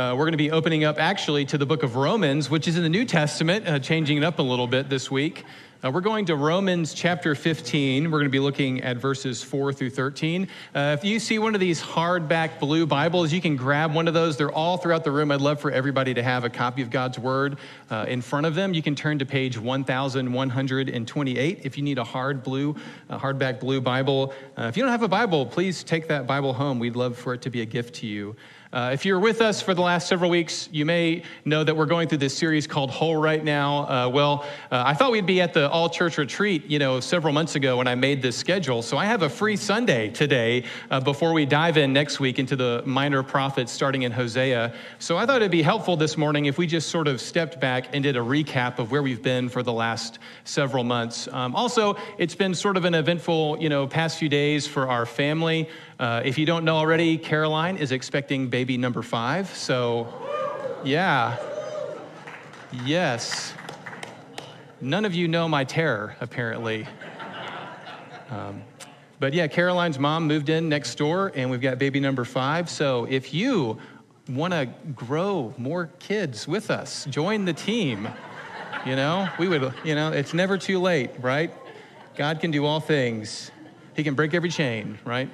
Uh, we're going to be opening up actually to the book of Romans, which is in the New Testament, uh, changing it up a little bit this week. Uh, we're going to Romans chapter 15. We're going to be looking at verses 4 through 13. Uh, if you see one of these hardback blue Bibles, you can grab one of those. They're all throughout the room. I'd love for everybody to have a copy of God's Word uh, in front of them. You can turn to page 1128 if you need a hard blue, hardback blue Bible. Uh, if you don't have a Bible, please take that Bible home. We'd love for it to be a gift to you. Uh, if you're with us for the last several weeks, you may know that we're going through this series called Whole right now. Uh, well, uh, I thought we'd be at the all church retreat, you know, several months ago when I made this schedule. So I have a free Sunday today uh, before we dive in next week into the minor prophets starting in Hosea. So I thought it'd be helpful this morning if we just sort of stepped back and did a recap of where we've been for the last several months. Um, also, it's been sort of an eventful, you know, past few days for our family. Uh, if you don't know already, Caroline is expecting baby number five. So, yeah. Yes. None of you know my terror, apparently. Um, but yeah, Caroline's mom moved in next door, and we've got baby number five. So if you want to grow more kids with us, join the team. You know, we would, you know, it's never too late, right? God can do all things, He can break every chain, right?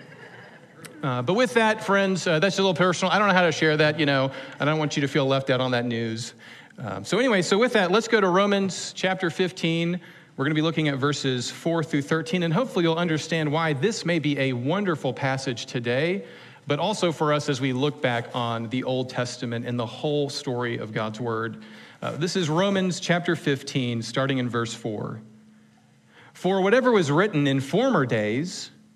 Uh, but with that, friends, uh, that's a little personal. I don't know how to share that, you know. I don't want you to feel left out on that news. Um, so, anyway, so with that, let's go to Romans chapter 15. We're going to be looking at verses 4 through 13, and hopefully you'll understand why this may be a wonderful passage today, but also for us as we look back on the Old Testament and the whole story of God's Word. Uh, this is Romans chapter 15, starting in verse 4. For whatever was written in former days,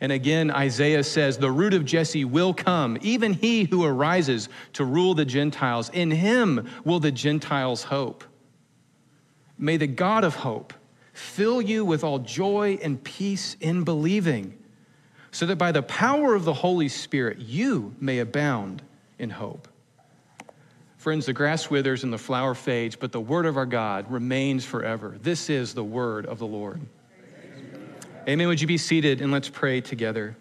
And again, Isaiah says, The root of Jesse will come, even he who arises to rule the Gentiles. In him will the Gentiles hope. May the God of hope fill you with all joy and peace in believing, so that by the power of the Holy Spirit you may abound in hope. Friends, the grass withers and the flower fades, but the word of our God remains forever. This is the word of the Lord. Amen. Would you be seated and let's pray together?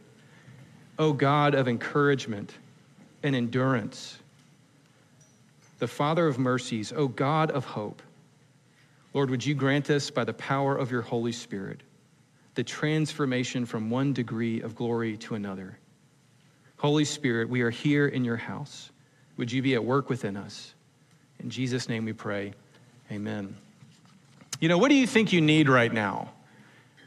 O God of encouragement and endurance, the Father of mercies, O God of hope, Lord, would you grant us by the power of your Holy Spirit the transformation from one degree of glory to another? Holy Spirit, we are here in your house. Would you be at work within us? In Jesus' name we pray. Amen. You know, what do you think you need right now?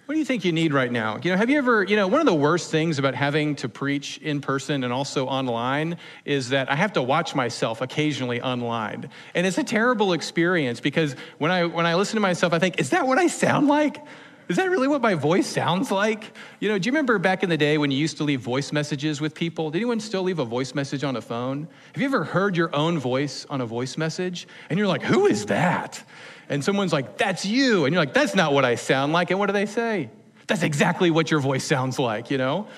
What do you think you need right now? You know, have you ever, you know, one of the worst things about having to preach in person and also online is that I have to watch myself occasionally online. And it's a terrible experience because when I when I listen to myself, I think, is that what I sound like? Is that really what my voice sounds like? You know, do you remember back in the day when you used to leave voice messages with people? Did anyone still leave a voice message on a phone? Have you ever heard your own voice on a voice message? And you're like, who is that? And someone's like, that's you. And you're like, that's not what I sound like. And what do they say? That's exactly what your voice sounds like, you know?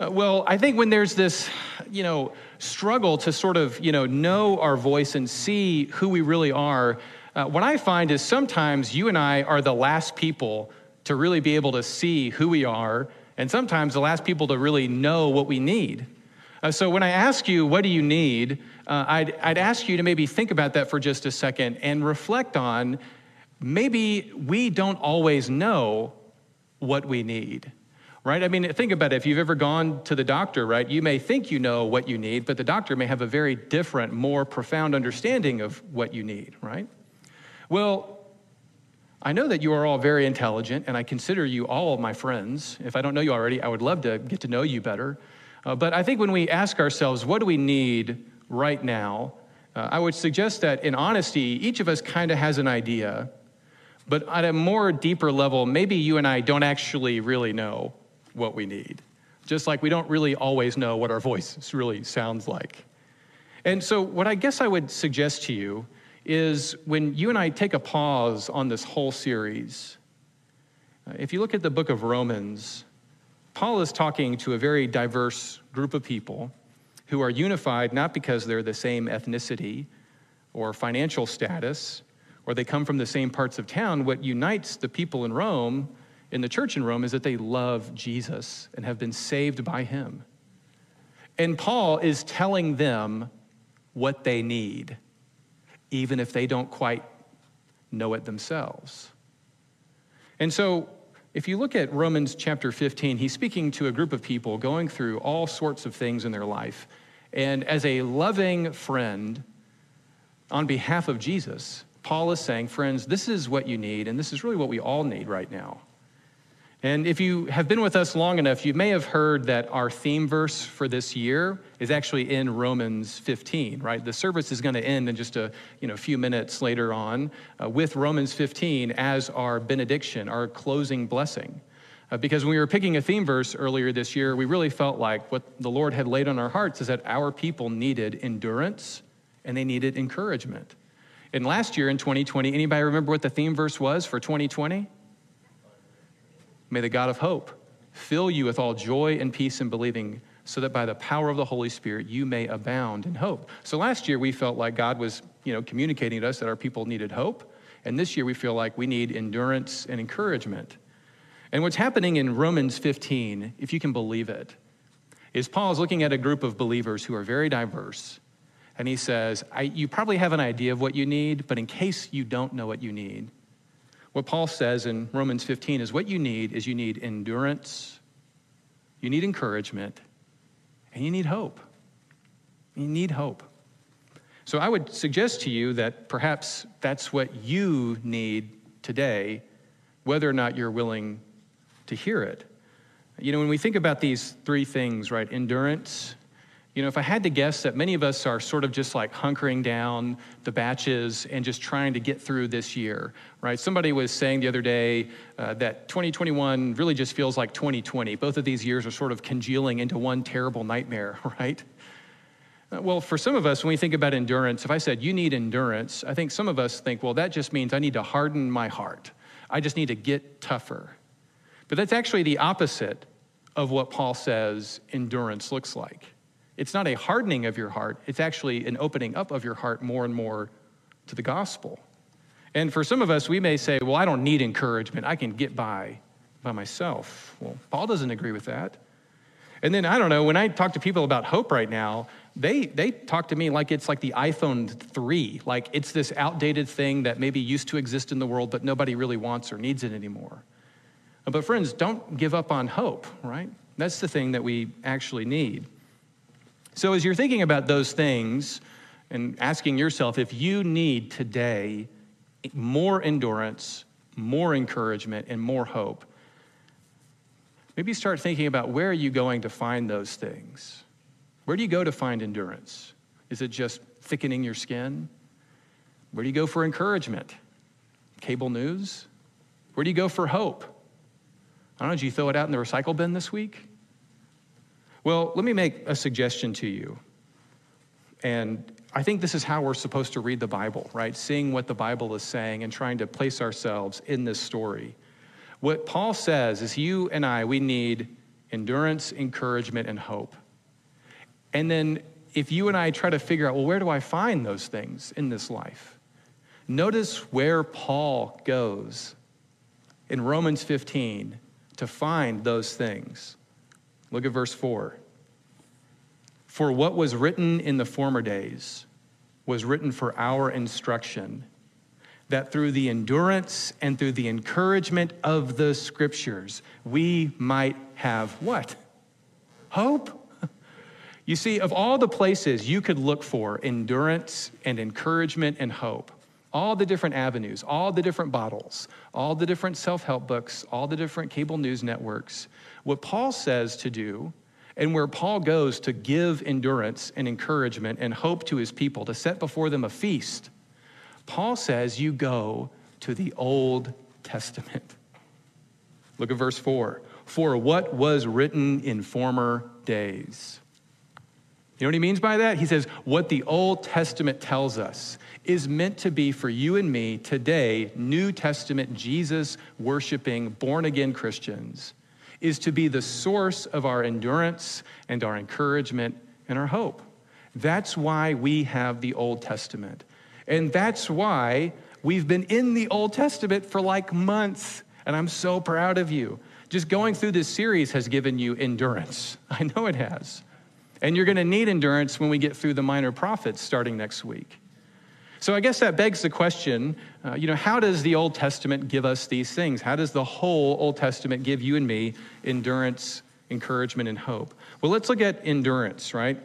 Uh, well, I think when there's this, you know, struggle to sort of, you know, know our voice and see who we really are, uh, what I find is sometimes you and I are the last people to really be able to see who we are, and sometimes the last people to really know what we need. Uh, so when I ask you, what do you need? Uh, I'd, I'd ask you to maybe think about that for just a second and reflect on maybe we don't always know what we need right? I mean, think about it. If you've ever gone to the doctor, right, you may think you know what you need, but the doctor may have a very different, more profound understanding of what you need, right? Well, I know that you are all very intelligent, and I consider you all my friends. If I don't know you already, I would love to get to know you better. Uh, but I think when we ask ourselves, what do we need right now? Uh, I would suggest that in honesty, each of us kind of has an idea. But at a more deeper level, maybe you and I don't actually really know what we need. Just like we don't really always know what our voice really sounds like. And so, what I guess I would suggest to you is when you and I take a pause on this whole series, uh, if you look at the book of Romans, Paul is talking to a very diverse group of people who are unified not because they're the same ethnicity or financial status or they come from the same parts of town. What unites the people in Rome, in the church in Rome, is that they love Jesus and have been saved by him. And Paul is telling them what they need even if they don't quite know it themselves. And so, if you look at Romans chapter 15, he's speaking to a group of people going through all sorts of things in their life. And as a loving friend, on behalf of Jesus, Paul is saying, Friends, this is what you need, and this is really what we all need right now. And if you have been with us long enough, you may have heard that our theme verse for this year is actually in Romans 15, right? The service is going to end in just a you know, few minutes later on uh, with Romans 15 as our benediction, our closing blessing. Uh, because when we were picking a theme verse earlier this year, we really felt like what the Lord had laid on our hearts is that our people needed endurance and they needed encouragement. And last year in 2020, anybody remember what the theme verse was for 2020? May the God of hope fill you with all joy and peace in believing, so that by the power of the Holy Spirit you may abound in hope. So last year we felt like God was, you know, communicating to us that our people needed hope, and this year we feel like we need endurance and encouragement. And what's happening in Romans 15, if you can believe it, is Paul is looking at a group of believers who are very diverse, and he says, You probably have an idea of what you need, but in case you don't know what you need, what Paul says in Romans 15 is what you need is you need endurance, you need encouragement, and you need hope. You need hope. So I would suggest to you that perhaps that's what you need today, whether or not you're willing to hear it. You know, when we think about these three things, right? Endurance, you know, if I had to guess that many of us are sort of just like hunkering down the batches and just trying to get through this year, right? Somebody was saying the other day uh, that 2021 really just feels like 2020. Both of these years are sort of congealing into one terrible nightmare, right? Well, for some of us, when we think about endurance, if I said you need endurance, I think some of us think, well, that just means I need to harden my heart. I just need to get tougher. But that's actually the opposite of what Paul says endurance looks like. It's not a hardening of your heart, it's actually an opening up of your heart more and more to the gospel. And for some of us, we may say, well, I don't need encouragement. I can get by by myself. Well, Paul doesn't agree with that. And then I don't know, when I talk to people about hope right now, they, they talk to me like it's like the iPhone 3, like it's this outdated thing that maybe used to exist in the world, but nobody really wants or needs it anymore. But friends, don't give up on hope, right? That's the thing that we actually need. So, as you're thinking about those things and asking yourself if you need today more endurance, more encouragement, and more hope, maybe start thinking about where are you going to find those things? Where do you go to find endurance? Is it just thickening your skin? Where do you go for encouragement? Cable news? Where do you go for hope? I don't know, did you throw it out in the recycle bin this week? Well, let me make a suggestion to you. And I think this is how we're supposed to read the Bible, right? Seeing what the Bible is saying and trying to place ourselves in this story. What Paul says is you and I, we need endurance, encouragement, and hope. And then if you and I try to figure out, well, where do I find those things in this life? Notice where Paul goes in Romans 15 to find those things. Look at verse 4. For what was written in the former days was written for our instruction, that through the endurance and through the encouragement of the scriptures, we might have what? Hope. You see, of all the places you could look for endurance and encouragement and hope, all the different avenues, all the different bottles, all the different self help books, all the different cable news networks. What Paul says to do, and where Paul goes to give endurance and encouragement and hope to his people, to set before them a feast, Paul says you go to the Old Testament. Look at verse 4. For what was written in former days. You know what he means by that? He says, what the Old Testament tells us is meant to be for you and me today, New Testament, Jesus worshiping, born again Christians, is to be the source of our endurance and our encouragement and our hope. That's why we have the Old Testament. And that's why we've been in the Old Testament for like months. And I'm so proud of you. Just going through this series has given you endurance. I know it has. And you're going to need endurance when we get through the minor prophets starting next week. So I guess that begs the question uh, you know, how does the Old Testament give us these things? How does the whole Old Testament give you and me endurance, encouragement, and hope? Well, let's look at endurance, right?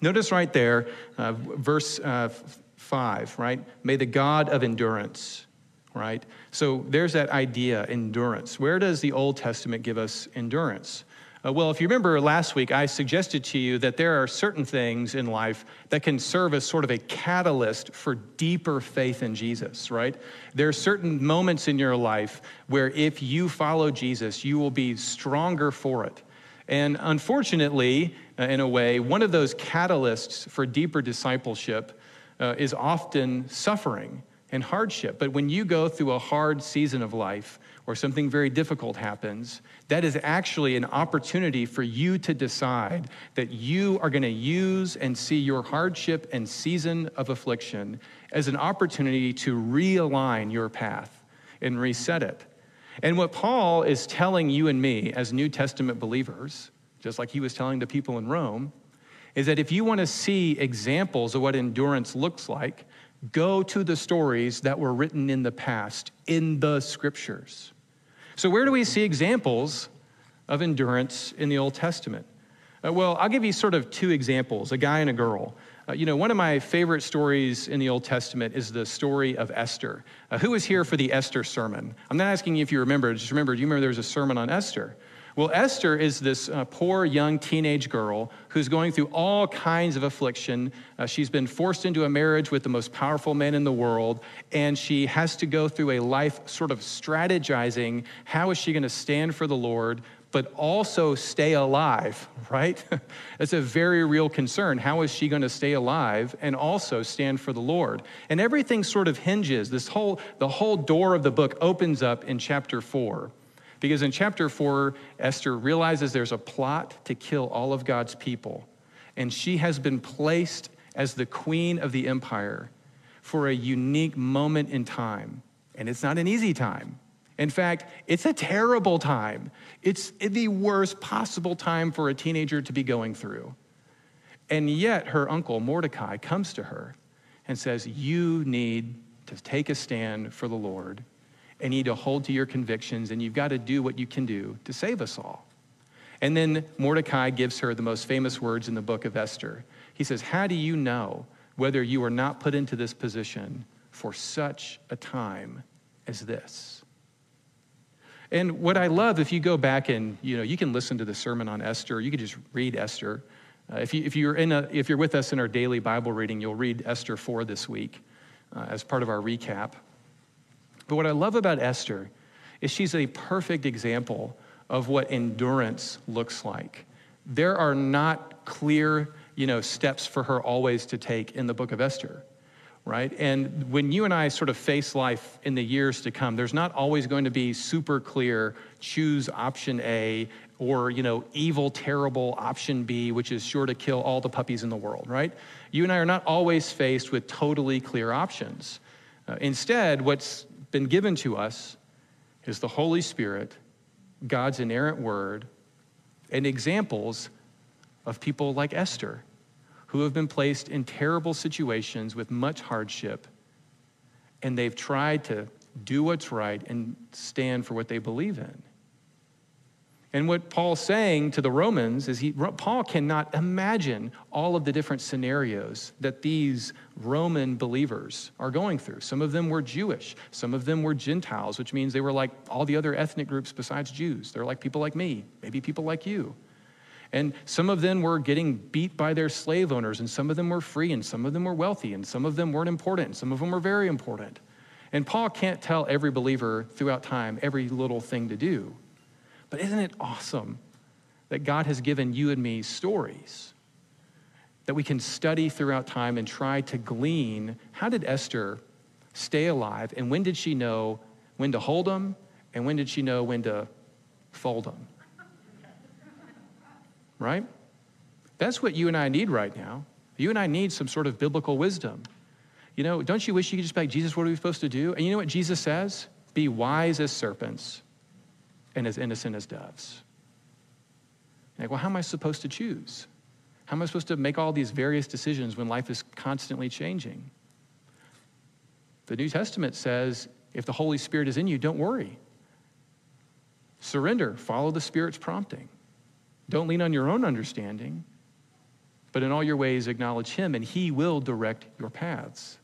Notice right there, uh, verse uh, 5, right? May the God of endurance, right? So there's that idea, endurance. Where does the Old Testament give us endurance? Uh, well, if you remember last week, I suggested to you that there are certain things in life that can serve as sort of a catalyst for deeper faith in Jesus, right? There are certain moments in your life where if you follow Jesus, you will be stronger for it. And unfortunately, uh, in a way, one of those catalysts for deeper discipleship uh, is often suffering and hardship. But when you go through a hard season of life, or something very difficult happens, that is actually an opportunity for you to decide that you are going to use and see your hardship and season of affliction as an opportunity to realign your path and reset it. And what Paul is telling you and me as New Testament believers, just like he was telling the people in Rome, is that if you want to see examples of what endurance looks like, go to the stories that were written in the past in the scriptures. So, where do we see examples of endurance in the Old Testament? Uh, well, I'll give you sort of two examples a guy and a girl. Uh, you know, one of my favorite stories in the Old Testament is the story of Esther. Uh, who was here for the Esther sermon? I'm not asking you if you remember, just remember, do you remember there was a sermon on Esther? Well, Esther is this uh, poor young teenage girl who's going through all kinds of affliction. Uh, she's been forced into a marriage with the most powerful man in the world, and she has to go through a life sort of strategizing how is she going to stand for the Lord, but also stay alive, right? That's a very real concern. How is she going to stay alive and also stand for the Lord? And everything sort of hinges. This whole, the whole door of the book opens up in chapter four. Because in chapter four, Esther realizes there's a plot to kill all of God's people. And she has been placed as the queen of the empire for a unique moment in time. And it's not an easy time. In fact, it's a terrible time. It's the worst possible time for a teenager to be going through. And yet, her uncle Mordecai comes to her and says, You need to take a stand for the Lord and you need to hold to your convictions, and you've got to do what you can do to save us all. And then Mordecai gives her the most famous words in the book of Esther. He says, How do you know whether you are not put into this position for such a time as this? And what I love, if you go back and you know, you can listen to the sermon on Esther, you can just read Esther. Uh, if, you, if, you're in a, if you're with us in our daily Bible reading, you'll read Esther 4 this week uh, as part of our recap. But what I love about Esther is she's a perfect example of what endurance looks like. There are not clear, you know, steps for her always to take in the book of Esther, right? And when you and I sort of face life in the years to come, there's not always going to be super clear choose option A or, you know, evil, terrible option B, which is sure to kill all the puppies in the world, right? You and I are not always faced with totally clear options. Uh, instead, what's been given to us is the Holy Spirit, God's inerrant word, and examples of people like Esther, who have been placed in terrible situations with much hardship, and they've tried to do what's right and stand for what they believe in. And what Paul's saying to the Romans is he, Paul cannot imagine all of the different scenarios that these Roman believers are going through. Some of them were Jewish, some of them were Gentiles, which means they were like all the other ethnic groups besides Jews. They're like people like me, maybe people like you. And some of them were getting beat by their slave owners, and some of them were free, and some of them were wealthy, and some of them weren't important, and some of them were very important. And Paul can't tell every believer throughout time every little thing to do. But isn't it awesome that God has given you and me stories that we can study throughout time and try to glean how did Esther stay alive and when did she know when to hold them and when did she know when to fold them? Right? That's what you and I need right now. You and I need some sort of biblical wisdom. You know, don't you wish you could just be like, Jesus, what are we supposed to do? And you know what Jesus says? Be wise as serpents and as innocent as doves. Like, well, how am I supposed to choose? How am I supposed to make all these various decisions when life is constantly changing? The New Testament says if the Holy Spirit is in you, don't worry. Surrender, follow the Spirit's prompting. Don't lean on your own understanding, but in all your ways acknowledge Him, and He will direct your paths.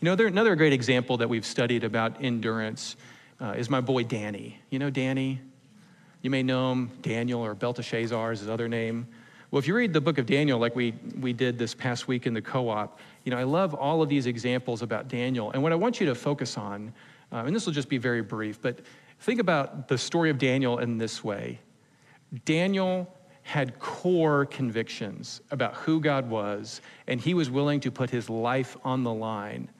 You know, there, another great example that we've studied about endurance uh, is my boy Danny. You know Danny? You may know him, Daniel or Belteshazzar is his other name. Well, if you read the book of Daniel, like we, we did this past week in the co op, you know, I love all of these examples about Daniel. And what I want you to focus on, uh, and this will just be very brief, but think about the story of Daniel in this way Daniel had core convictions about who God was, and he was willing to put his life on the line.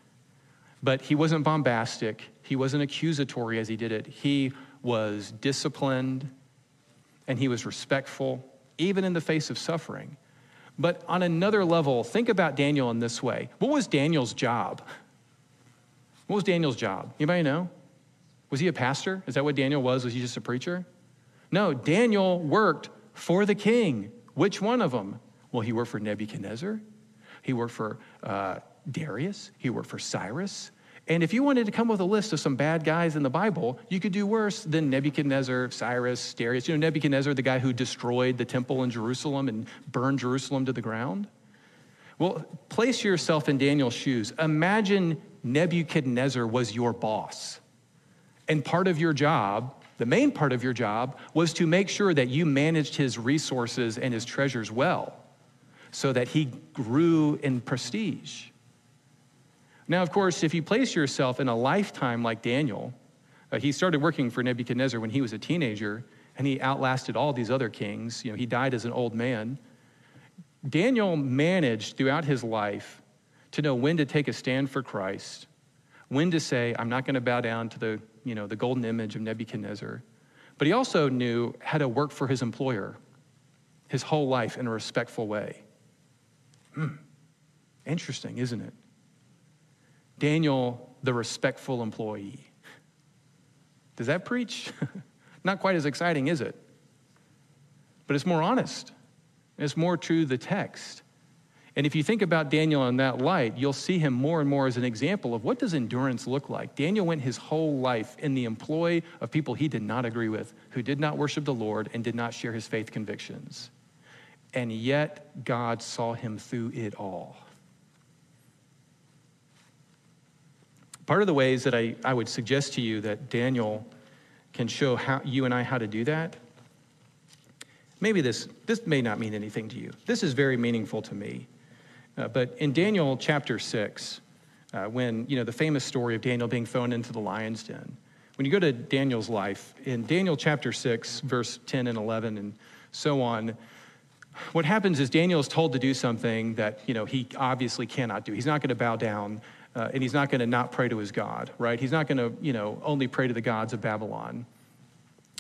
But he wasn't bombastic, he wasn't accusatory as he did it. He was disciplined and he was respectful, even in the face of suffering. But on another level, think about Daniel in this way. What was Daniel's job? What was Daniel's job? Anybody know? Was he a pastor? Is that what Daniel was? Was he just a preacher? No, Daniel worked for the king. Which one of them? Well, he worked for Nebuchadnezzar. He worked for uh, Darius. He worked for Cyrus. And if you wanted to come with a list of some bad guys in the Bible, you could do worse than Nebuchadnezzar, Cyrus, Darius. You know, Nebuchadnezzar, the guy who destroyed the temple in Jerusalem and burned Jerusalem to the ground? Well, place yourself in Daniel's shoes. Imagine Nebuchadnezzar was your boss. And part of your job, the main part of your job, was to make sure that you managed his resources and his treasures well so that he grew in prestige. Now, of course, if you place yourself in a lifetime like Daniel, uh, he started working for Nebuchadnezzar when he was a teenager, and he outlasted all these other kings. You know, he died as an old man. Daniel managed throughout his life to know when to take a stand for Christ, when to say, I'm not going to bow down to the, you know, the golden image of Nebuchadnezzar. But he also knew how to work for his employer his whole life in a respectful way. Hmm. Interesting, isn't it? Daniel, the respectful employee. Does that preach? Not quite as exciting, is it? But it's more honest. It's more true to the text. And if you think about Daniel in that light, you'll see him more and more as an example of what does endurance look like. Daniel went his whole life in the employ of people he did not agree with, who did not worship the Lord and did not share his faith convictions. And yet God saw him through it all. Part of the ways that I, I would suggest to you that Daniel can show how, you and I how to do that, maybe this, this may not mean anything to you. This is very meaningful to me. Uh, but in Daniel chapter 6, uh, when, you know, the famous story of Daniel being thrown into the lion's den, when you go to Daniel's life, in Daniel chapter 6, verse 10 and 11 and so on, what happens is Daniel is told to do something that, you know, he obviously cannot do. He's not going to bow down uh, and he's not going to not pray to his God, right? He's not going to, you know, only pray to the gods of Babylon.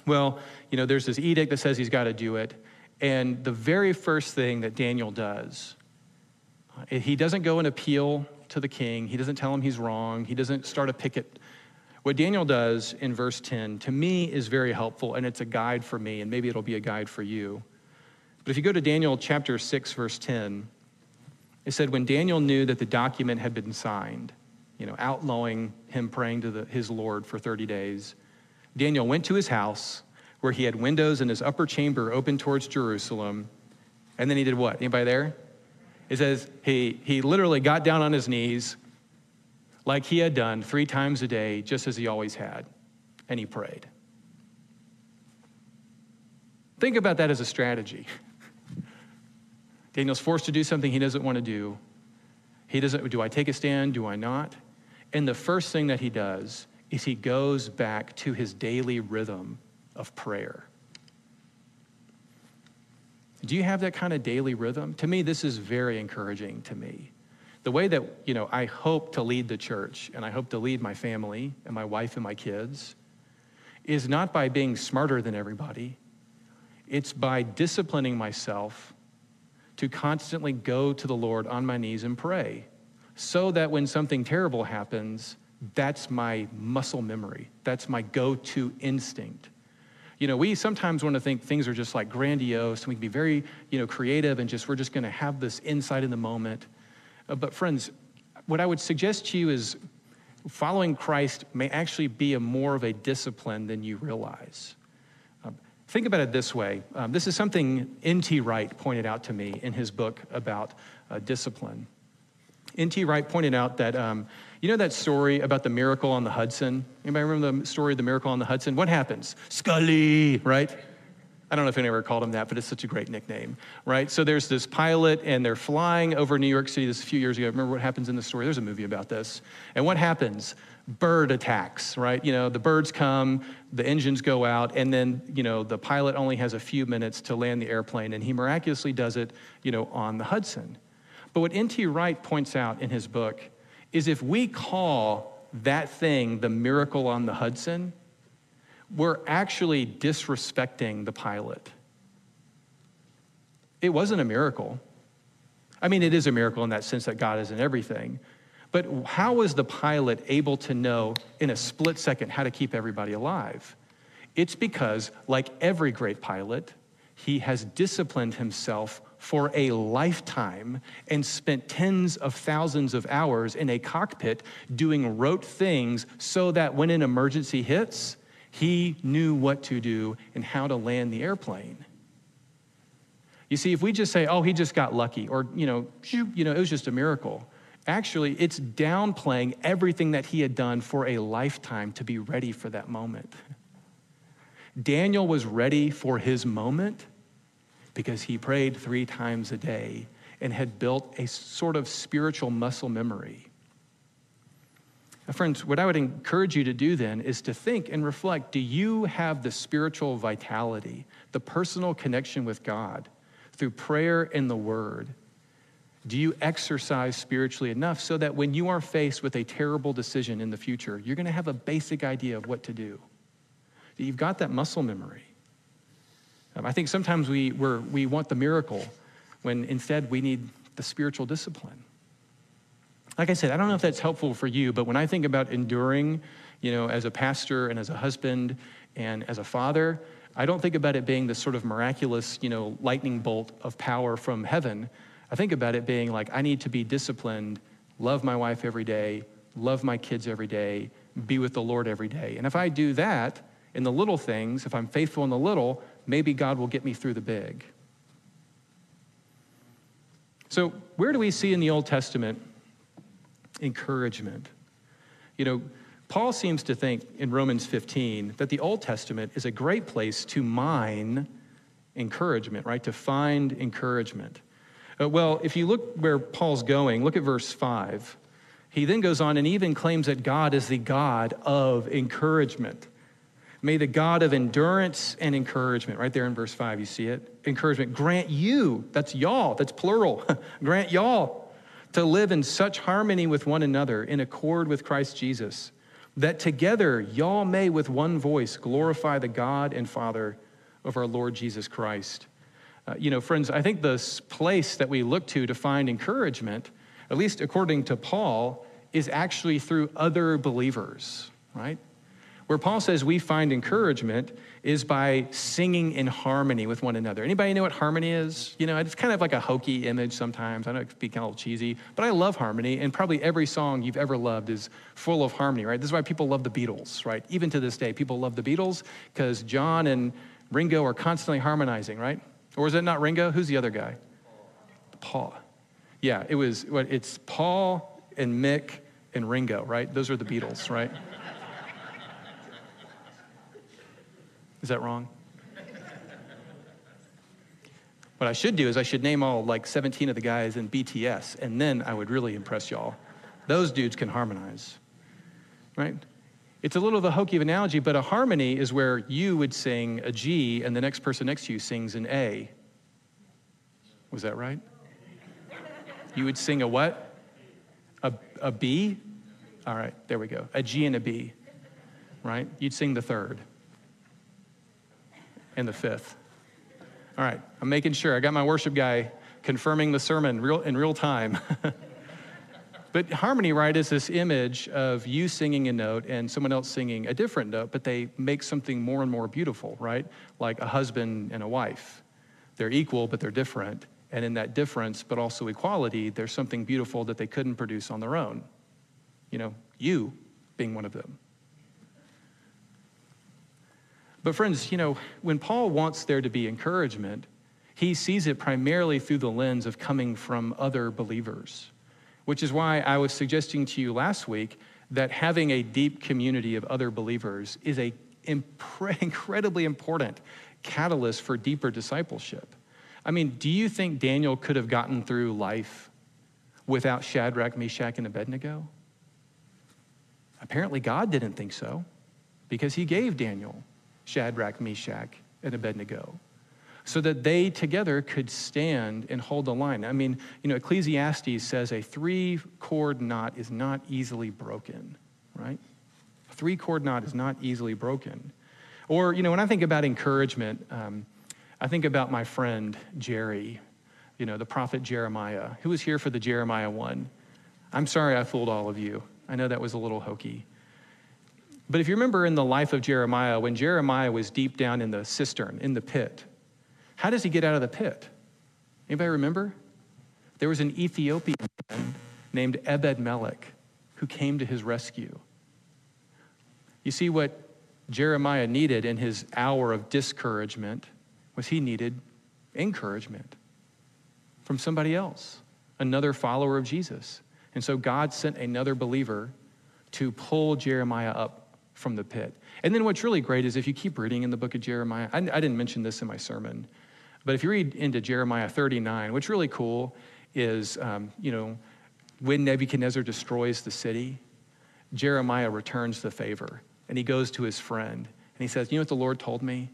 Well, you know, there's this edict that says he's got to do it. And the very first thing that Daniel does, uh, he doesn't go and appeal to the king. He doesn't tell him he's wrong. He doesn't start a picket. What Daniel does in verse 10 to me is very helpful, and it's a guide for me, and maybe it'll be a guide for you. But if you go to Daniel chapter 6, verse 10, it said, when Daniel knew that the document had been signed, you know, outlawing him praying to the, his Lord for 30 days, Daniel went to his house where he had windows in his upper chamber open towards Jerusalem. And then he did what? Anybody there? It says he, he literally got down on his knees like he had done three times a day, just as he always had, and he prayed. Think about that as a strategy. Daniel's forced to do something he doesn't want to do. He doesn't, do I take a stand? Do I not? And the first thing that he does is he goes back to his daily rhythm of prayer. Do you have that kind of daily rhythm? To me, this is very encouraging to me. The way that, you know, I hope to lead the church and I hope to lead my family and my wife and my kids is not by being smarter than everybody. It's by disciplining myself to constantly go to the Lord on my knees and pray so that when something terrible happens, that's my muscle memory. That's my go to instinct. You know, we sometimes want to think things are just like grandiose and we can be very, you know, creative and just we're just going to have this insight in the moment. Uh, but, friends, what I would suggest to you is following Christ may actually be a more of a discipline than you realize. Think about it this way um, this is something N.T. Wright pointed out to me in his book about uh, discipline. N.T. Wright pointed out that, um, you know that story about the miracle on the Hudson? Anybody remember the story of the miracle on the Hudson? What happens? Sully, right? I don't know if anyone ever called him that, but it's such a great nickname, right? So there's this pilot, and they're flying over New York City this a few years ago. Remember what happens in the story? There's a movie about this. And what happens? Bird attacks, right? You know, the birds come, the engines go out, and then, you know, the pilot only has a few minutes to land the airplane, and he miraculously does it, you know, on the Hudson. But what N.T. Wright points out in his book is if we call that thing the miracle on the Hudson, we're actually disrespecting the pilot. It wasn't a miracle. I mean, it is a miracle in that sense that God is in everything. But how was the pilot able to know in a split second how to keep everybody alive? It's because, like every great pilot, he has disciplined himself for a lifetime and spent tens of thousands of hours in a cockpit doing rote things so that when an emergency hits, he knew what to do and how to land the airplane. You see, if we just say, oh, he just got lucky, or, you know, you know, it was just a miracle, actually, it's downplaying everything that he had done for a lifetime to be ready for that moment. Daniel was ready for his moment because he prayed three times a day and had built a sort of spiritual muscle memory. Now, friends, what I would encourage you to do then is to think and reflect do you have the spiritual vitality, the personal connection with God through prayer and the Word? Do you exercise spiritually enough so that when you are faced with a terrible decision in the future, you're going to have a basic idea of what to do? You've got that muscle memory. Um, I think sometimes we, we want the miracle when instead we need the spiritual discipline. Like I said, I don't know if that's helpful for you, but when I think about enduring, you know, as a pastor and as a husband and as a father, I don't think about it being this sort of miraculous, you know, lightning bolt of power from heaven. I think about it being like, I need to be disciplined, love my wife every day, love my kids every day, be with the Lord every day. And if I do that in the little things, if I'm faithful in the little, maybe God will get me through the big. So, where do we see in the Old Testament encouragement? You know, Paul seems to think in Romans 15 that the Old Testament is a great place to mine encouragement, right? To find encouragement. Uh, well, if you look where Paul's going, look at verse 5. He then goes on and even claims that God is the God of encouragement. May the God of endurance and encouragement, right there in verse 5, you see it? Encouragement, grant you, that's y'all, that's plural, grant y'all to live in such harmony with one another in accord with Christ Jesus, that together y'all may with one voice glorify the God and Father of our Lord Jesus Christ. Uh, you know, friends, I think the place that we look to to find encouragement, at least according to Paul, is actually through other believers, right? Where Paul says we find encouragement is by singing in harmony with one another. Anybody know what harmony is? You know, it's kind of like a hokey image sometimes. I know it can be kind of cheesy, but I love harmony, and probably every song you've ever loved is full of harmony, right? This is why people love the Beatles, right? Even to this day, people love the Beatles because John and Ringo are constantly harmonizing, right? Or is it not Ringo? Who's the other guy? Paul. Yeah, it was, it's Paul and Mick and Ringo, right? Those are the Beatles, right? Is that wrong? What I should do is I should name all like 17 of the guys in BTS, and then I would really impress y'all. Those dudes can harmonize, right? It's a little of a hokey of analogy, but a harmony is where you would sing a G and the next person next to you sings an A. Was that right? You would sing a what? A, a B? All right, there we go. A G and a B, right? You'd sing the third and the fifth. All right, I'm making sure. I got my worship guy confirming the sermon real, in real time. but harmony, right, is this image of you singing a note and someone else singing a different note, but they make something more and more beautiful, right? Like a husband and a wife. They're equal, but they're different. And in that difference, but also equality, there's something beautiful that they couldn't produce on their own. You know, you being one of them. But, friends, you know, when Paul wants there to be encouragement, he sees it primarily through the lens of coming from other believers, which is why I was suggesting to you last week that having a deep community of other believers is a incredibly important catalyst for deeper discipleship. I mean, do you think Daniel could have gotten through life without Shadrach, Meshach, and Abednego? Apparently, God didn't think so because he gave Daniel Shadrach, Meshach, and Abednego, so that they together could stand and hold the line. I mean, you know, Ecclesiastes says a three cord knot is not easily broken, right? A three cord knot is not easily broken. Or, you know, when I think about encouragement, um, I think about my friend Jerry, you know, the prophet Jeremiah, who was here for the Jeremiah one. I'm sorry I fooled all of you. I know that was a little hokey. But if you remember in the life of Jeremiah, when Jeremiah was deep down in the cistern, in the pit, how does he get out of the pit? Anybody remember? There was an Ethiopian named Ebed Melech who came to his rescue. You see, what Jeremiah needed in his hour of discouragement was he needed encouragement from somebody else, another follower of Jesus. And so God sent another believer to pull Jeremiah up from the pit. And then what's really great is if you keep reading in the book of Jeremiah, I, I didn't mention this in my sermon, but if you read into Jeremiah 39, what's really cool is, um, you know, when Nebuchadnezzar destroys the city, Jeremiah returns the favor and he goes to his friend and he says, You know what the Lord told me?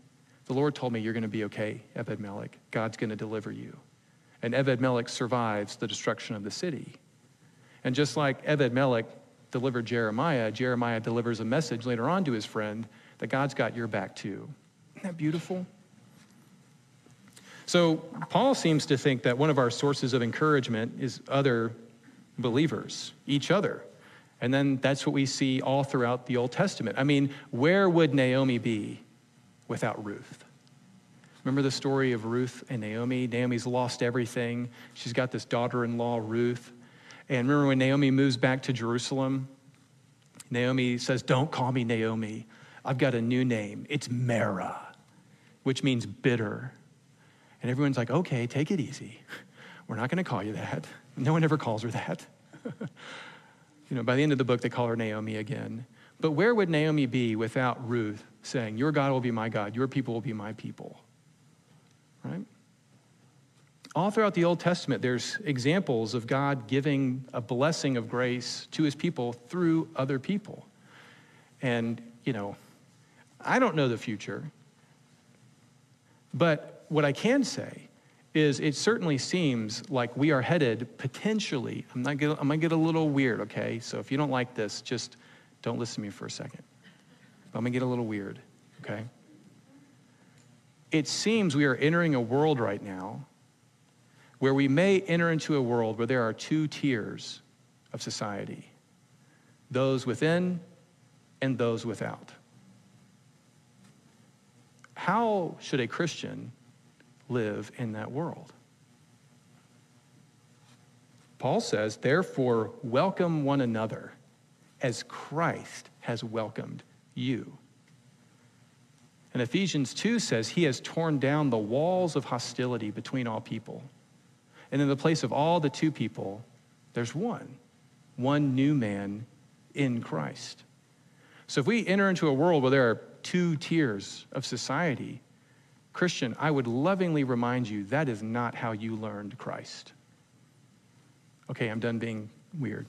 The Lord told me you're going to be okay, Ebed Melech. God's going to deliver you. And Ebed Melech survives the destruction of the city. And just like Ebed Melech delivered Jeremiah, Jeremiah delivers a message later on to his friend that God's got your back too. Isn't that beautiful? So, Paul seems to think that one of our sources of encouragement is other believers, each other. And then that's what we see all throughout the Old Testament. I mean, where would Naomi be without Ruth? Remember the story of Ruth and Naomi? Naomi's lost everything. She's got this daughter in law, Ruth. And remember when Naomi moves back to Jerusalem? Naomi says, Don't call me Naomi. I've got a new name. It's Mara, which means bitter. And everyone's like, Okay, take it easy. We're not going to call you that. No one ever calls her that. you know, by the end of the book, they call her Naomi again. But where would Naomi be without Ruth saying, Your God will be my God, your people will be my people? Right? all throughout the Old Testament, there's examples of God giving a blessing of grace to his people through other people. And, you know, I don't know the future, but what I can say is it certainly seems like we are headed potentially. I'm not I'm gonna get a little weird, okay? So if you don't like this, just don't listen to me for a second. I'm gonna get a little weird, okay? It seems we are entering a world right now where we may enter into a world where there are two tiers of society those within and those without. how should a Christian live in that world? Paul says, therefore, welcome one another as Christ has welcomed you. And Ephesians 2 says he has torn down the walls of hostility between all people. And in the place of all the two people, there's one, one new man in Christ. So if we enter into a world where there are two tiers of society, Christian, I would lovingly remind you that is not how you learned Christ. Okay, I'm done being weird.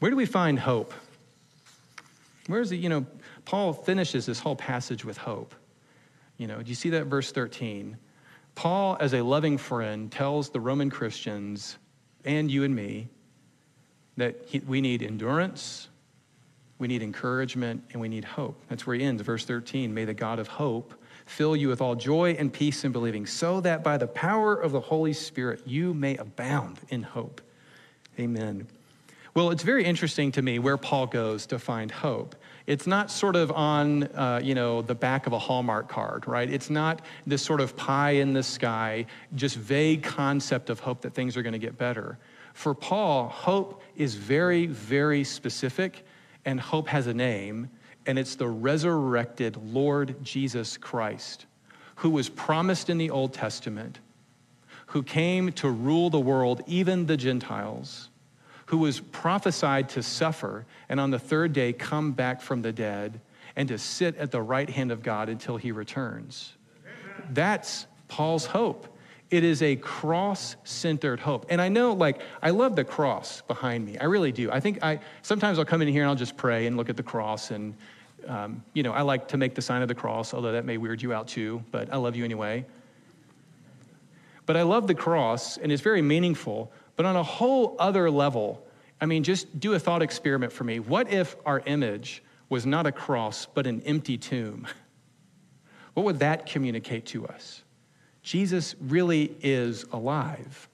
Where do we find hope? Where is it? You know, Paul finishes this whole passage with hope. You know, do you see that verse 13? Paul, as a loving friend, tells the Roman Christians and you and me that he, we need endurance, we need encouragement, and we need hope. That's where he ends, verse 13. May the God of hope fill you with all joy and peace in believing, so that by the power of the Holy Spirit you may abound in hope. Amen. Well, it's very interesting to me where Paul goes to find hope. It's not sort of on, uh, you know, the back of a Hallmark card, right? It's not this sort of pie in the sky, just vague concept of hope that things are going to get better. For Paul, hope is very, very specific, and hope has a name, and it's the resurrected Lord Jesus Christ, who was promised in the Old Testament, who came to rule the world, even the Gentiles who was prophesied to suffer and on the third day come back from the dead and to sit at the right hand of God until he returns. That's Paul's hope. It is a cross centered hope. And I know, like, I love the cross behind me. I really do. I think I sometimes I'll come in here and I'll just pray and look at the cross. And, um, you know, I like to make the sign of the cross, although that may weird you out too, but I love you anyway. But I love the cross, and it's very meaningful. But on a whole other level, I mean, just do a thought experiment for me. What if our image was not a cross, but an empty tomb? What would that communicate to us? Jesus really is alive.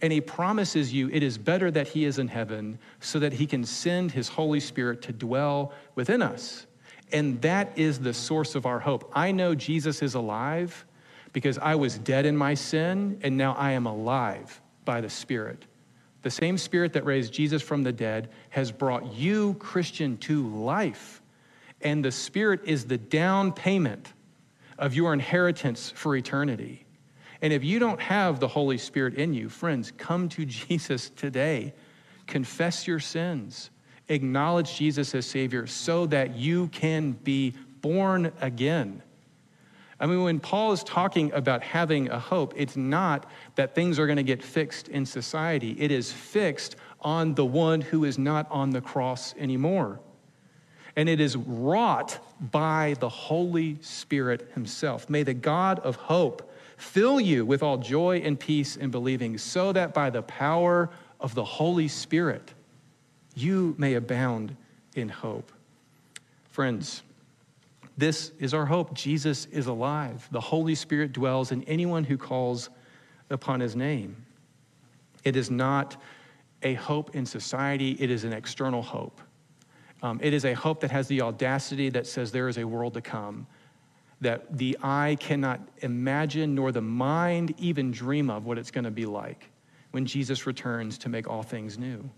And he promises you it is better that he is in heaven so that he can send his Holy Spirit to dwell within us. And that is the source of our hope. I know Jesus is alive because I was dead in my sin, and now I am alive by the Spirit. The same Spirit that raised Jesus from the dead has brought you, Christian, to life. And the Spirit is the down payment of your inheritance for eternity. And if you don't have the Holy Spirit in you, friends, come to Jesus today. Confess your sins. Acknowledge Jesus as Savior so that you can be born again. I mean, when Paul is talking about having a hope, it's not that things are going to get fixed in society. It is fixed on the one who is not on the cross anymore. And it is wrought by the Holy Spirit Himself. May the God of hope fill you with all joy and peace in believing, so that by the power of the Holy Spirit, you may abound in hope. Friends, this is our hope. Jesus is alive. The Holy Spirit dwells in anyone who calls upon his name. It is not a hope in society, it is an external hope. Um, it is a hope that has the audacity that says there is a world to come that the eye cannot imagine, nor the mind even dream of what it's going to be like when Jesus returns to make all things new.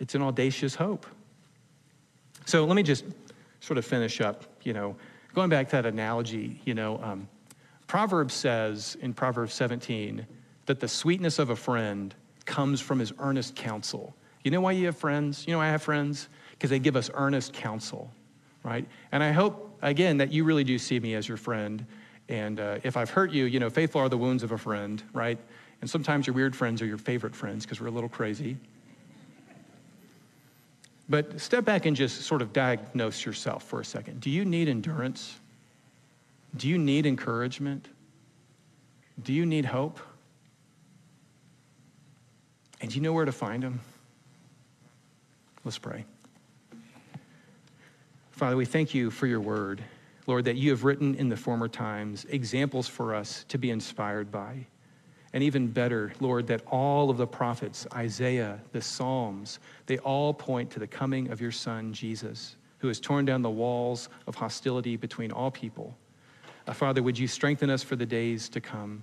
It's an audacious hope. So let me just sort of finish up, you know, going back to that analogy, you know, um, Proverbs says in Proverbs 17 that the sweetness of a friend comes from his earnest counsel. You know why you have friends? You know I have friends? Because they give us earnest counsel, right? And I hope, again, that you really do see me as your friend. And uh, if I've hurt you, you know, faithful are the wounds of a friend, right? And sometimes your weird friends are your favorite friends because we're a little crazy. But step back and just sort of diagnose yourself for a second. Do you need endurance? Do you need encouragement? Do you need hope? And do you know where to find them? Let's pray. Father, we thank you for your word, Lord, that you have written in the former times examples for us to be inspired by. And even better, Lord, that all of the prophets, Isaiah, the Psalms, they all point to the coming of your Son, Jesus, who has torn down the walls of hostility between all people. Uh, Father, would you strengthen us for the days to come?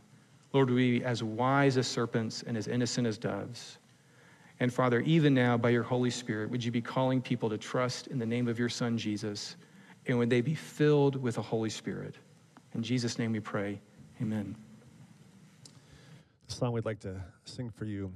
Lord, we be as wise as serpents and as innocent as doves? And Father, even now, by your Holy Spirit, would you be calling people to trust in the name of your Son, Jesus? And would they be filled with the Holy Spirit? In Jesus' name we pray. Amen. The song we'd like to sing for you